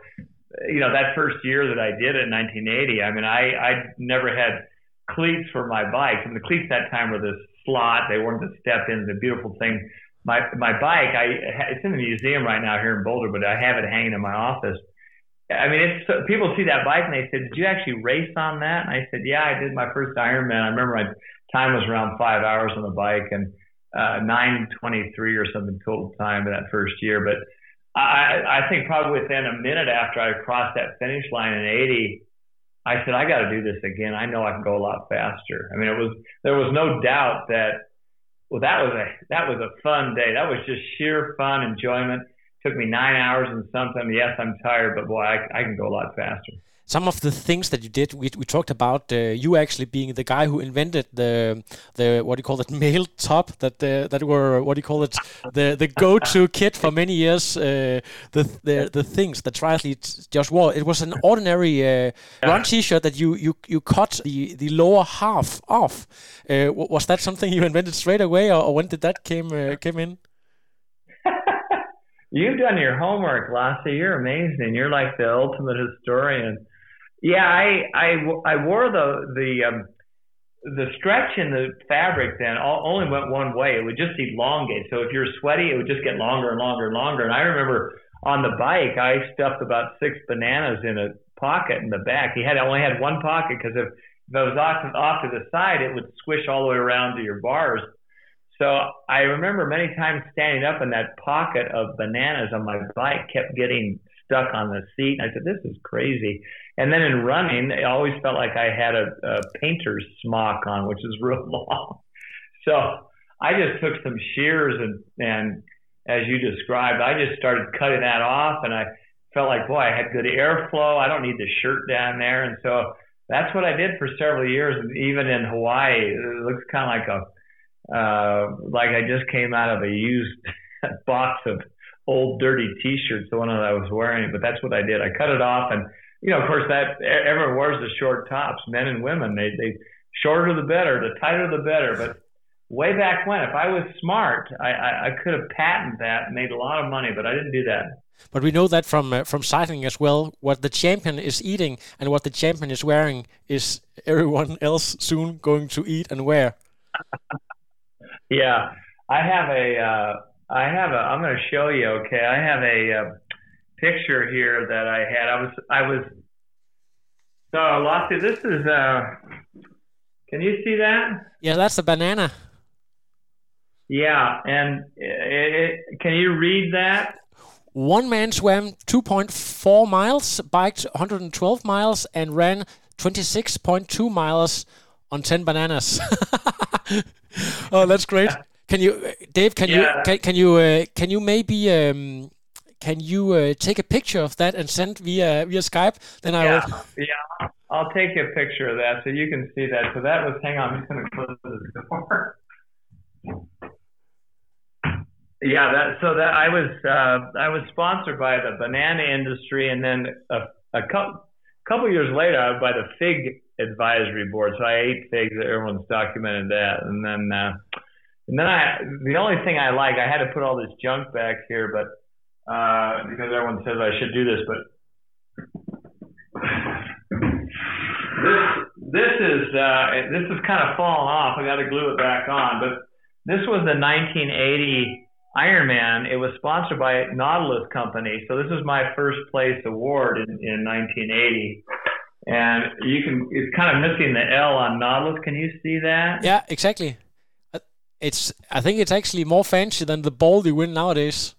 you know, that first year that I did it in 1980, I mean, I, I never had cleats for my bike. And the cleats that time were this slot. They weren't the step in. The beautiful thing. My my bike, I it's in the museum right now here in Boulder, but I have it hanging in my office. I mean, it's people see that bike and they said, "Did you actually race on that?" And I said, "Yeah, I did my first Ironman. I remember my time was around five hours on the bike and uh, 9:23 or something total time in that first year. But I, I think probably within a minute after I crossed that finish line in 80, I said, I got to do this again. I know I can go a lot faster. I mean, it was there was no doubt that well, that was a that was a fun day. That was just sheer fun, enjoyment. Took me nine hours and something. Yes, I'm tired, but boy, I, I can go a lot faster some of the things that you did, we, we talked about uh, you actually being the guy who invented the the what do you call it mail top that uh, that were what do you call it the the go to kit for many years. Uh, the the the things that triathletes just wore. It was an ordinary uh, run T-shirt that you you you cut the the lower half off. Uh, was that something you invented straight away, or, or when did that came uh, came in? You've done your homework, Lasse. You're amazing. You're like the ultimate historian. Yeah, I I, I wore the the um, the stretch in the fabric then only went one way. It would just elongate. So if you're sweaty, it would just get longer and longer and longer. And I remember on the bike, I stuffed about six bananas in a pocket in the back. He had only had one pocket because if, if I was off off to the side, it would squish all the way around to your bars. So I remember many times standing up in that pocket of bananas on my bike kept getting stuck on the seat. And I said, "This is crazy." And then in running, it always felt like I had a, a painter's smock on, which is real long. So I just took some shears and, and as you described, I just started cutting that off and I felt like, boy, I had good airflow. I don't need the shirt down there. And so that's what I did for several years. And even in Hawaii, it looks kind of like a, uh, like I just came out of a used box of old dirty t-shirts, the one that I was wearing, but that's what I did. I cut it off and you know, of course, that everyone wears the short tops, men and women. They they shorter the better, the tighter the better. But way back when, if I was smart, I, I, I could have patented that, and made a lot of money. But I didn't do that. But we know that from uh, from cycling as well. What the champion is eating and what the champion is wearing is everyone else soon going to eat and wear. yeah, I have a. Uh, I have a. I'm going to show you. Okay, I have a. Uh, picture here that I had. I was I was so Lasse, this is uh can you see that? Yeah, that's a banana. Yeah, and it, it, can you read that? One man swam 2.4 miles, biked 112 miles, and ran 26.2 miles on 10 bananas. oh, that's great. Can you, Dave? Can yeah. you can, can you uh, can you maybe um, can you uh, take a picture of that and send via via Skype? Then I yeah, will. Yeah, I'll take a picture of that so you can see that. So that was. Hang on, I'm just going to close the door. Yeah, that so that I was uh, I was sponsored by the banana industry, and then a, a couple couple years later, by the fig advisory board. So I ate figs. Everyone's documented that, and then uh, and then I the only thing I like I had to put all this junk back here, but uh, because everyone says I should do this, but this this is uh, this is kind of falling off. I got to glue it back on, but this was the 1980 Ironman. It was sponsored by Nautilus Company, so this is my first place award in, in 1980. And you can, it's kind of missing the L on Nautilus. Can you see that? Yeah, exactly. Uh, it's, I think it's actually more fancy than the ball you win nowadays.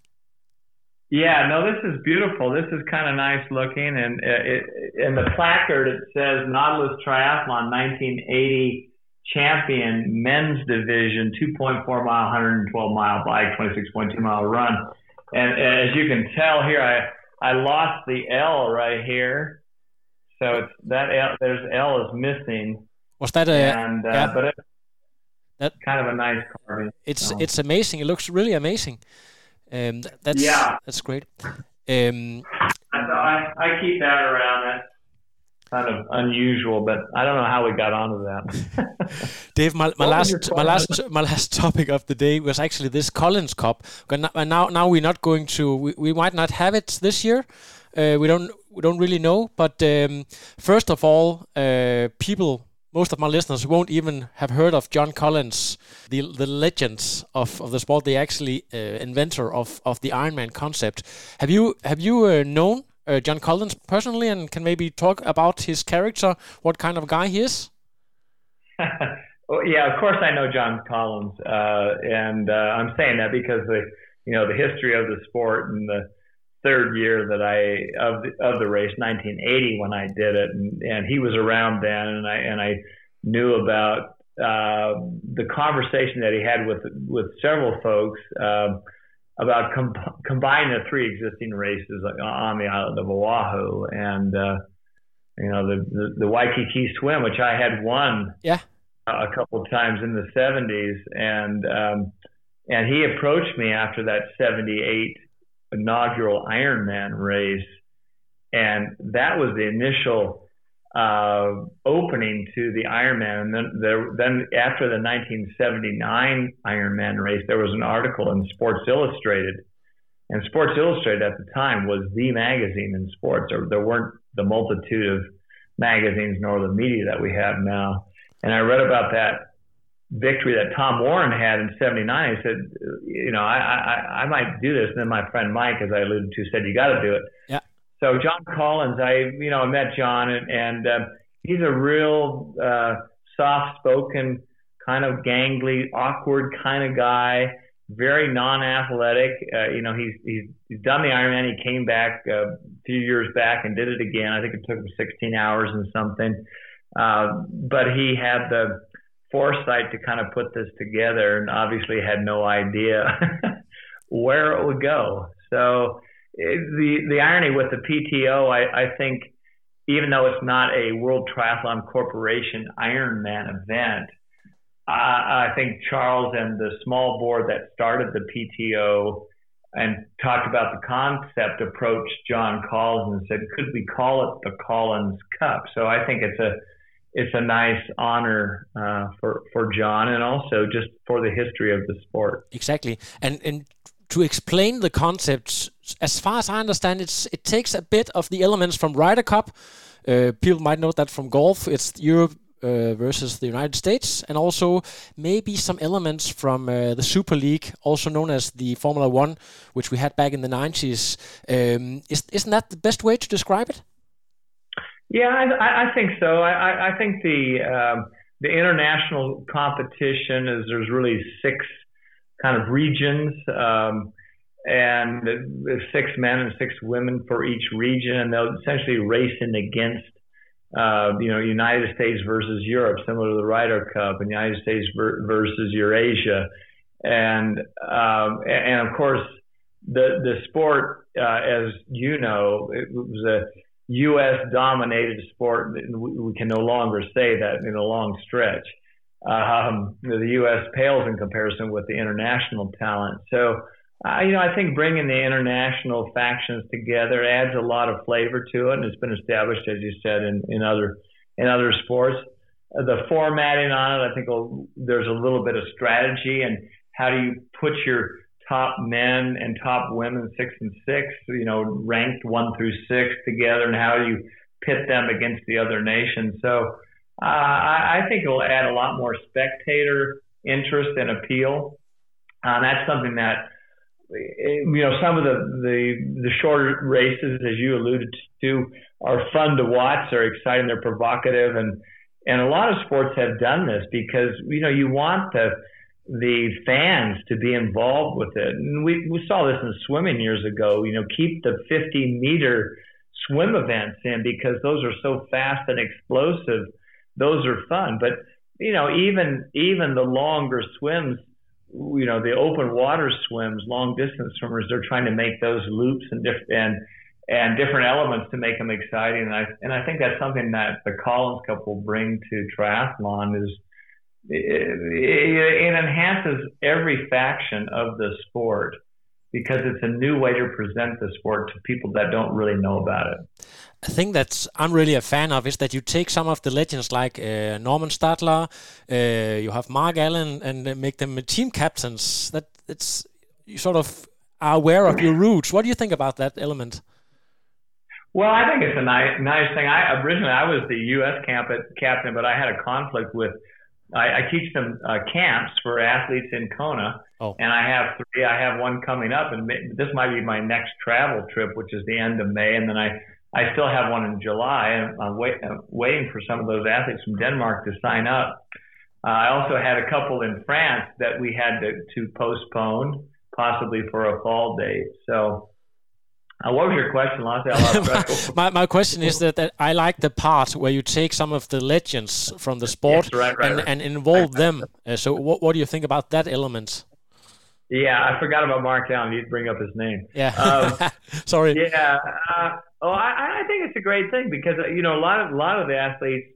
Yeah, no, this is beautiful. This is kind of nice looking, and it, in the placard it says Nautilus Triathlon 1980 champion men's division 2.4 mile, 112 mile bike, 26.2 mile run. And as you can tell here, I I lost the L right here, so it's that L. There's L is missing. Was that a? And uh, yeah. but it's that, kind of a nice carving. It's so. it's amazing. It looks really amazing. Um, that's yeah. that's great. Um, I, I keep that around. That's kind of unusual, but I don't know how we got onto that. Dave, my, my last my last my last topic of the day was actually this Collins Cup. And now now we're not going to we, we might not have it this year. Uh, we don't we don't really know. But um, first of all, uh, people most of my listeners won't even have heard of John Collins, the the legend of, of the sport, the actually uh, inventor of, of the Ironman concept. Have you have you uh, known uh, John Collins personally, and can maybe talk about his character, what kind of guy he is? well, yeah, of course I know John Collins, uh, and uh, I'm saying that because the you know the history of the sport and the third year that I of the, of the race, 1980, when I did it, and, and he was around then, and I and I knew about uh, the conversation that he had with with several folks uh, about com- combining the three existing races on the island of Oahu, and uh, you know the, the, the Waikiki swim, which I had won yeah. a couple of times in the 70s, and um, and he approached me after that 78 inaugural Ironman race, and that was the initial uh, opening to the Ironman. And then, there, then after the 1979 Ironman race, there was an article in Sports Illustrated, and Sports Illustrated at the time was the magazine in sports. There, there weren't the multitude of magazines nor the media that we have now. And I read about that victory that Tom Warren had in '79. I said, you know, I, I I might do this. And then my friend Mike, as I alluded to, said you got to do it. Yeah. So John Collins, I you know I met John and, and uh, he's a real uh, soft-spoken, kind of gangly, awkward kind of guy. Very non-athletic. Uh, you know, he's, he's he's done the Ironman. He came back uh, a few years back and did it again. I think it took him 16 hours and something. Uh, but he had the foresight to kind of put this together and obviously had no idea where it would go. So it, the the irony with the PTO, I, I think, even though it's not a World Triathlon Corporation Ironman event, I, I think Charles and the small board that started the PTO and talked about the concept approached John Collins and said, could we call it the Collins Cup? So I think it's a it's a nice honor uh, for for John and also just for the history of the sport. Exactly, and and to explain the concepts, as far as I understand, it's it takes a bit of the elements from Ryder Cup. Uh, people might know that from golf. It's Europe uh, versus the United States, and also maybe some elements from uh, the Super League, also known as the Formula One, which we had back in the 90s. Um, is, isn't that the best way to describe it? Yeah, I, I think so. I, I think the um, the international competition is there's really six kind of regions, um, and six men and six women for each region, and they'll essentially racing against uh, you know United States versus Europe, similar to the Ryder Cup, and United States versus Eurasia, and um, and of course the the sport, uh, as you know, it was a U.S. dominated sport. We can no longer say that in a long stretch. Um, the U.S. pales in comparison with the international talent. So, uh, you know, I think bringing the international factions together adds a lot of flavor to it, and it's been established, as you said, in, in other in other sports. Uh, the formatting on it, I think, there's a little bit of strategy and how do you put your top men and top women, six and six, you know, ranked one through six together, and how you pit them against the other nations. So uh, I, I think it will add a lot more spectator interest and appeal. Uh, that's something that you know some of the, the the shorter races, as you alluded to, are fun to watch. They're exciting. They're provocative, and and a lot of sports have done this because you know you want the the fans to be involved with it. And we, we saw this in swimming years ago. You know, keep the 50 meter swim events in because those are so fast and explosive. Those are fun. But you know, even even the longer swims, you know, the open water swims, long distance swimmers, they're trying to make those loops and different and and different elements to make them exciting. And I and I think that's something that the Collins Cup will bring to triathlon is it, enhances every faction of the sport because it's a new way to present the sport to people that don't really know about it. A thing that I'm really a fan of is that you take some of the legends like uh, Normann Stadler, uh, you have Mark Allen, and make them team captains. That it's you sort of are aware of your roots. What do you think about that element? Well, I think it's a nice, nice thing. I originally I was the U.S. camp captain, but I had a conflict with. I, I teach some uh, camps for athletes in Kona, oh. and I have three. I have one coming up, and this might be my next travel trip, which is the end of May, and then I I still have one in July, and I'm wait, uh, waiting for some of those athletes from Denmark to sign up. Uh, I also had a couple in France that we had to, to postpone, possibly for a fall date. So, uh, what was your question, Lasse? my, my question is that, that I like the part where you take some of the legends from the sport yes, right, right, and, right. and involve them. Uh, so, what, what do you think about that element? Yeah, I forgot about Mark Allen. You'd bring up his name. Yeah. Um, Sorry. Yeah. Uh, oh, I, I think it's a great thing because you know a lot of a lot of the athletes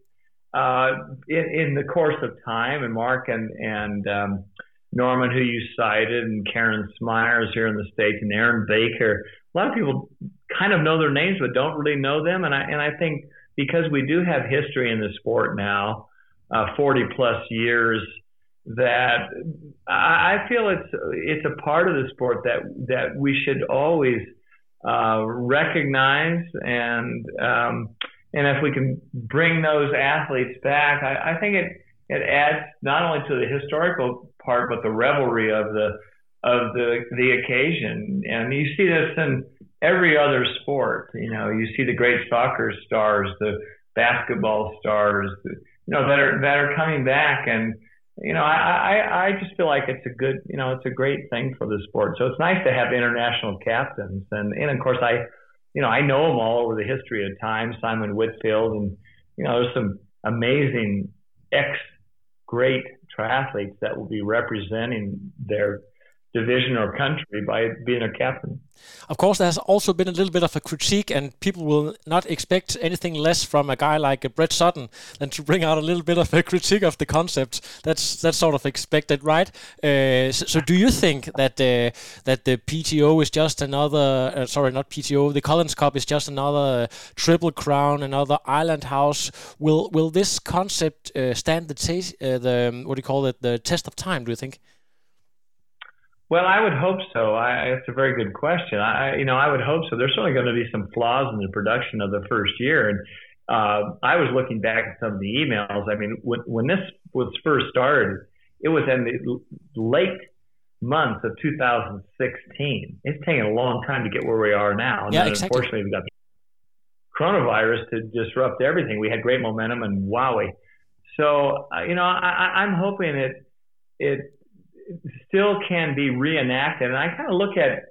uh, in, in the course of time, and Mark and and um, Normann, who you cited, and Karen Smyers here in the states, and Erin Baker. A lot of people kind of know their names, but don't really know them. And I and I think because we do have history in the sport now, uh, 40 plus years, that I feel it's it's a part of the sport that that we should always uh, recognize and um, and if we can bring those athletes back, I, I think it it adds not only to the historical part but the revelry of the of the the occasion. And you see this in every other sport. You know, you see the great soccer stars, the basketball stars, you know, that are that are coming back and you know, I, I, I just feel like it's a good, you know, it's a great thing for the sport. So it's nice to have international captains. And, and of course, I, you know, I know them all over the history of time, Simon Whitfield, and, you know, there's some amazing ex great triathletes that will be representing their division or country by being a captain. Of course, there has also been a little bit of a critique, and people will not expect anything less from a guy like Brett Sutton than to bring out a little bit of a critique of the concept. That's that's sort of expected, right? Uh, so, so, do you think that uh, that the PTO is just another? Uh, sorry, not PTO. The Collins Cup is just another Triple Crown, another Island House. Will will this concept uh, stand the test? Uh, the what do you call it? The test of time? Do you think? Well, I would hope so. I, it's a very good question. I, you know, I would hope so. There's certainly going to be some flaws in the production of the first year, and uh, I was looking back at some of the emails. I mean, when, when this was first started, it was in the late months of 2016. It's taken a long time to get where we are now. And yeah, exactly. Unfortunately, we got the coronavirus to disrupt everything. We had great momentum, and wowie. So, uh, you know, I, I'm hoping it it still can be reenacted. And I kind of look at,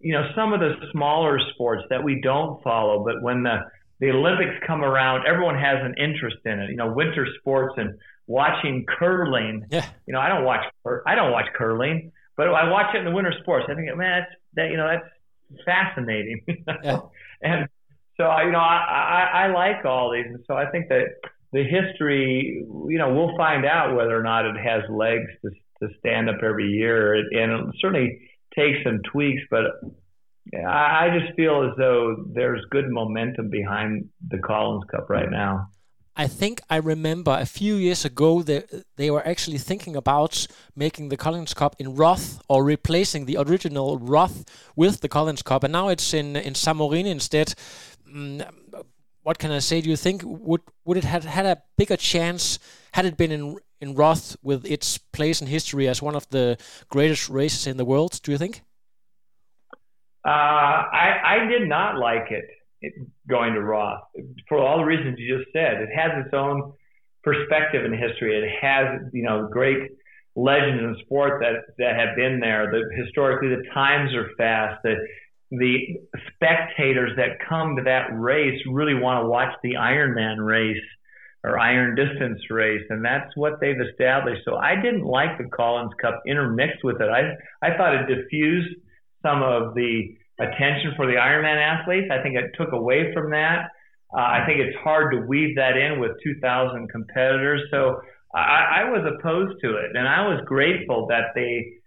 you know, some of the smaller sports that we don't follow, but when the the Olympics come around, everyone has an interest in it. You know, winter sports and watching curling. Yeah. You know, I don't watch I don't watch curling, but I watch it in the winter sports. I think, man, that's that you know that's fascinating. yeah. And so you know, I, I I like all these, and so I think that the history, you know, we'll find out whether or not it has legs to to stand up every year, and it certainly takes some tweaks. But I just feel as though there's good momentum behind the Collins Cup right now. I think I remember a few years ago that they were actually thinking about making the Collins Cup in Roth or replacing the original Roth with the Collins Cup, and now it's in in Samorin instead. Mm, what can I say? Do you think would would it have had a bigger chance had it been in in Roth with its place in history as one of the greatest races in the world? Do you think? Uh, I, I did not like it, it going to Roth for all the reasons you just said. It has its own perspective in history. It has you know great legends in sport that that have been there. That historically the times are fast. That the spectators that come to that race really want to watch the Ironman race or iron distance race, and that's what they've established. So I didn't like the Collins Cup intermixed with it. I I thought it diffused some of the attention for the Ironman athletes. I think it took away from that. Uh, I think it's hard to weave that in with 2,000 competitors. So I, I was opposed to it, and I was grateful that they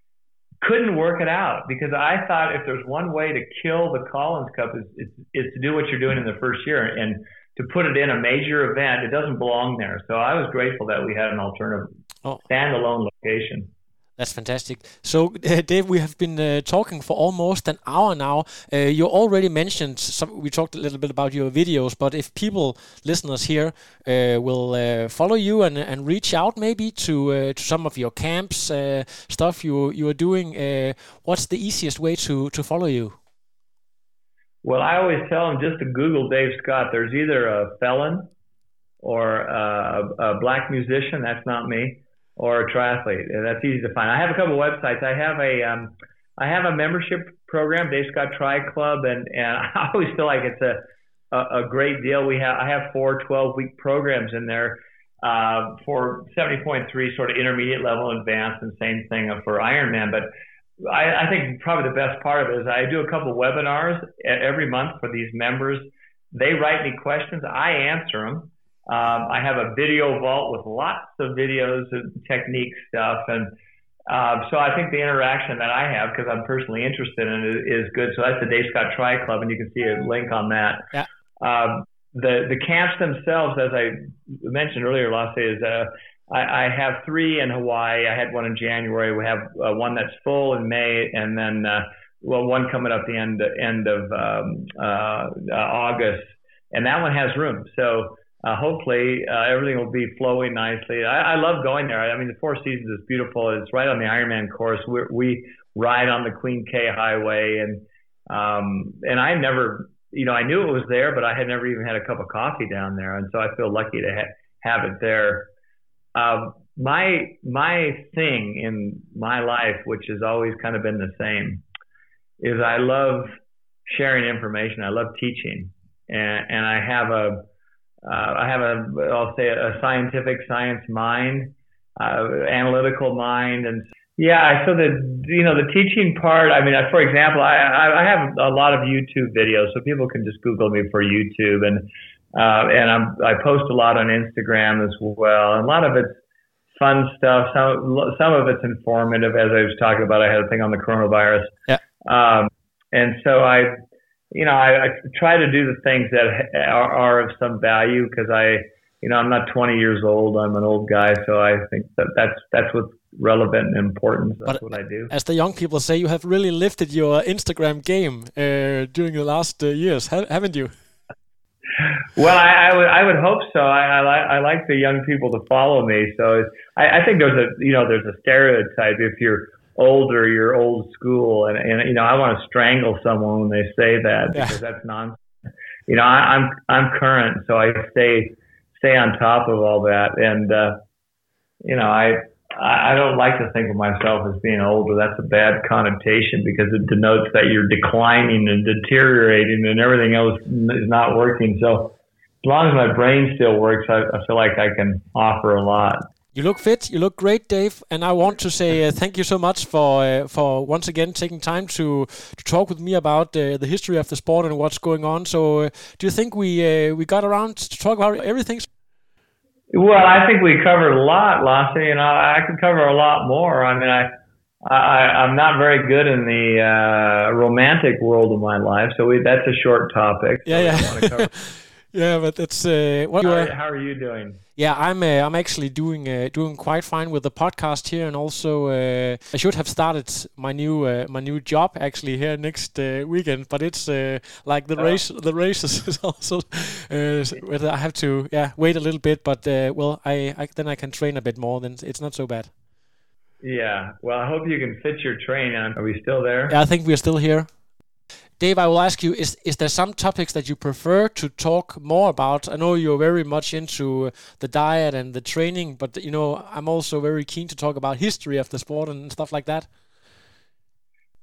couldn't work it out because I thought if there's one way to kill the Collins Cup is, is, is to do what you're doing in the first year and to put it in a major event, it doesn't belong there. So I was grateful that we had an alternative oh. standalone location. That's fantastic. So, uh, Dave, we have been uh, talking for almost an hour now. Uh, you already mentioned some. We talked a little bit about your videos, but if people, listeners here, uh, will uh, follow you and and reach out maybe to uh, to some of your camps stuff you you are doing, what's the easiest way to to follow you? Well, I always tell them just to Google Dave Scott. There's either a felon or a, a black musician. That's not me or a triathlete. That's easy to find. I have a couple websites. I have a um, I have a membership program, Dave Scott Tri Club, and and I always feel like it's a a, a great deal. We have I have four 12 week programs in there uh, for 70.3 sort of intermediate level, advanced, and same thing for Ironman. But I, I think probably the best part of it is I do a couple webinars every month for these members. They write me questions, I answer them. Um, I have a video vault with lots of videos and technique stuff, and uh, so I think the interaction that I have, because I'm personally interested in it, is good. So that's the Dave Scott Tri Club, and you can see a link on that. Yeah. Um, the the camps themselves, as I mentioned earlier, Lasse, is uh, I, I have three in Hawaii. I had one in January. We have uh, one that's full in May, and then uh, well, one coming up the end end of um, uh, August, and that one has room. So uh, hopefully uh, everything will be flowing nicely. I, I love going there. I mean, the Four Seasons is beautiful. It's right on the Ironman course. We're, we ride on the Queen K Highway, and um, and I never, you know, I knew it was there, but I had never even had a cup of coffee down there, and so I feel lucky to ha- have it there. Um, my my thing in my life, which has always kind of been the same, is I love sharing information. I love teaching, and and I have a uh, I have a, I'll say a scientific science mind, uh, analytical mind, and yeah. So the you know the teaching part. I mean, for example, I I have a lot of YouTube videos, so people can just Google me for YouTube, and uh, and I'm, I post a lot on Instagram as well. And a lot of it's fun stuff. Some some of it's informative, as I was talking about. I had a thing on the coronavirus. Yeah. Um, and so I you know, I, I try to do the things that are, are of some value because I, you know, I'm not 20 years old. I'm an old guy, so I think that that's that's what's relevant and important. That's but what I do. As the young people say, you have really lifted your Instagram game uh, during the last uh, years, haven't you? Well, I, I, would I would hope so. I, I, like I like the young people to follow me. So I, I think there's a you know there's a stereotype if you're older, you're old school, and and you know I want to strangle someone when they say that yeah. because that's nonsense. You know I, I'm I'm current, so I stay stay on top of all that, and uh, you know I I don't like to think of myself as being older. That's a bad connotation because it denotes that you're declining and deteriorating, and everything else is not working. So as long as my brain still works, I, I feel like I can offer a lot. You look fit. You look great, Dave. And I want to say uh, thank you so much for uh, for once again taking time to to talk with me about uh, the history of the sport and what's going on. So, uh, do you think we uh, we got around to talk about everything? Well, I think we covered a lot, Lasse, and I, I can cover a lot more. I mean, I. I, I'm not very good in the uh, romantic world of my life, so we, that's a short topic. Yeah, yeah. yeah, but it's uh, what. How are, how are you doing? Yeah, I'm uh, I'm actually doing uh, doing quite fine with the podcast here, and also uh, I should have started my new uh, my new job actually here next uh, weekend. But it's uh, like the oh. race the races is also I have to yeah wait a little bit, but well I, I then I can train a bit more. Then it's not so bad. Yeah, well I hope you can fit your train on. Are we still there? Yeah, I think we're still here. Dave, I will ask you: Is is there some topics that you prefer to talk more about? I know you're very much into the diet and the training, but you know I'm also very keen to talk about history of the sport and stuff like that.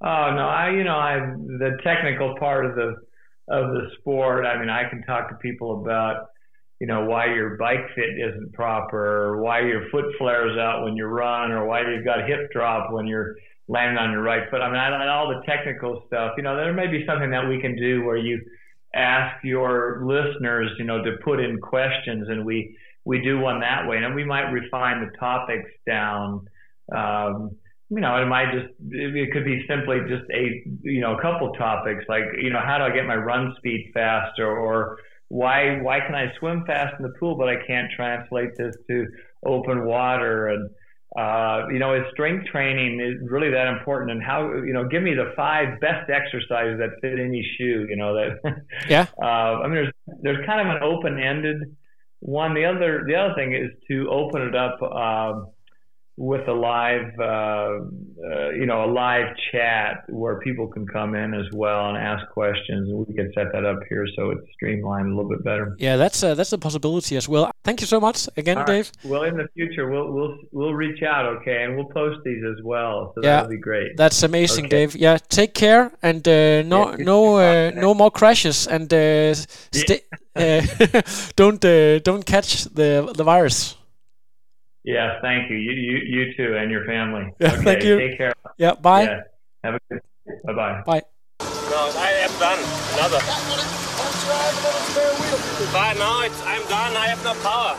Oh no, I you know I the technical part of the of the sport. I mean, I can talk to people about you know why your bike fit isn't proper, or why your foot flares out when you run, or why you've got hip drop when you're landing on your right foot. I mean, I, all the technical stuff. You know, there may be something that we can do where you ask your listeners, you know, to put in questions, and we we do one that way, and we might refine the topics down. Um, you know, it might just it could be simply just a you know a couple topics like you know how do I get my run speed faster or why why can I swim fast in the pool but I can't translate this to open water and uh, you know, is strength training is really that important? And how, you know, give me the five best exercises that fit any shoe. You know that. yeah. Uh, I mean, there's there's kind of an open-ended one. The other the other thing is to open it up. Uh, with a live, uh, uh, you know, a live chat where people can come in as well and ask questions, and we can set that up here so it's streamlined a little bit better. Yeah, that's uh, that's a possibility as well. Thank you so much again, Dave. Well, in the future, we'll we'll we'll reach out, okay, and we'll post these as well. So yeah, that'll be great. That's amazing, okay. Dave. Yeah, take care and uh, no yeah, no uh, no more crashes and uh, sta- don't don't catch the the virus. Yeah, thank you. You, you, you too, and your family. Yeah, okay, thank you. Take care. Yeah, bye. Yeah, have a good. Bye bye. Bye. No, I am done. Another. Bye. Now it's, I'm done. I have no power.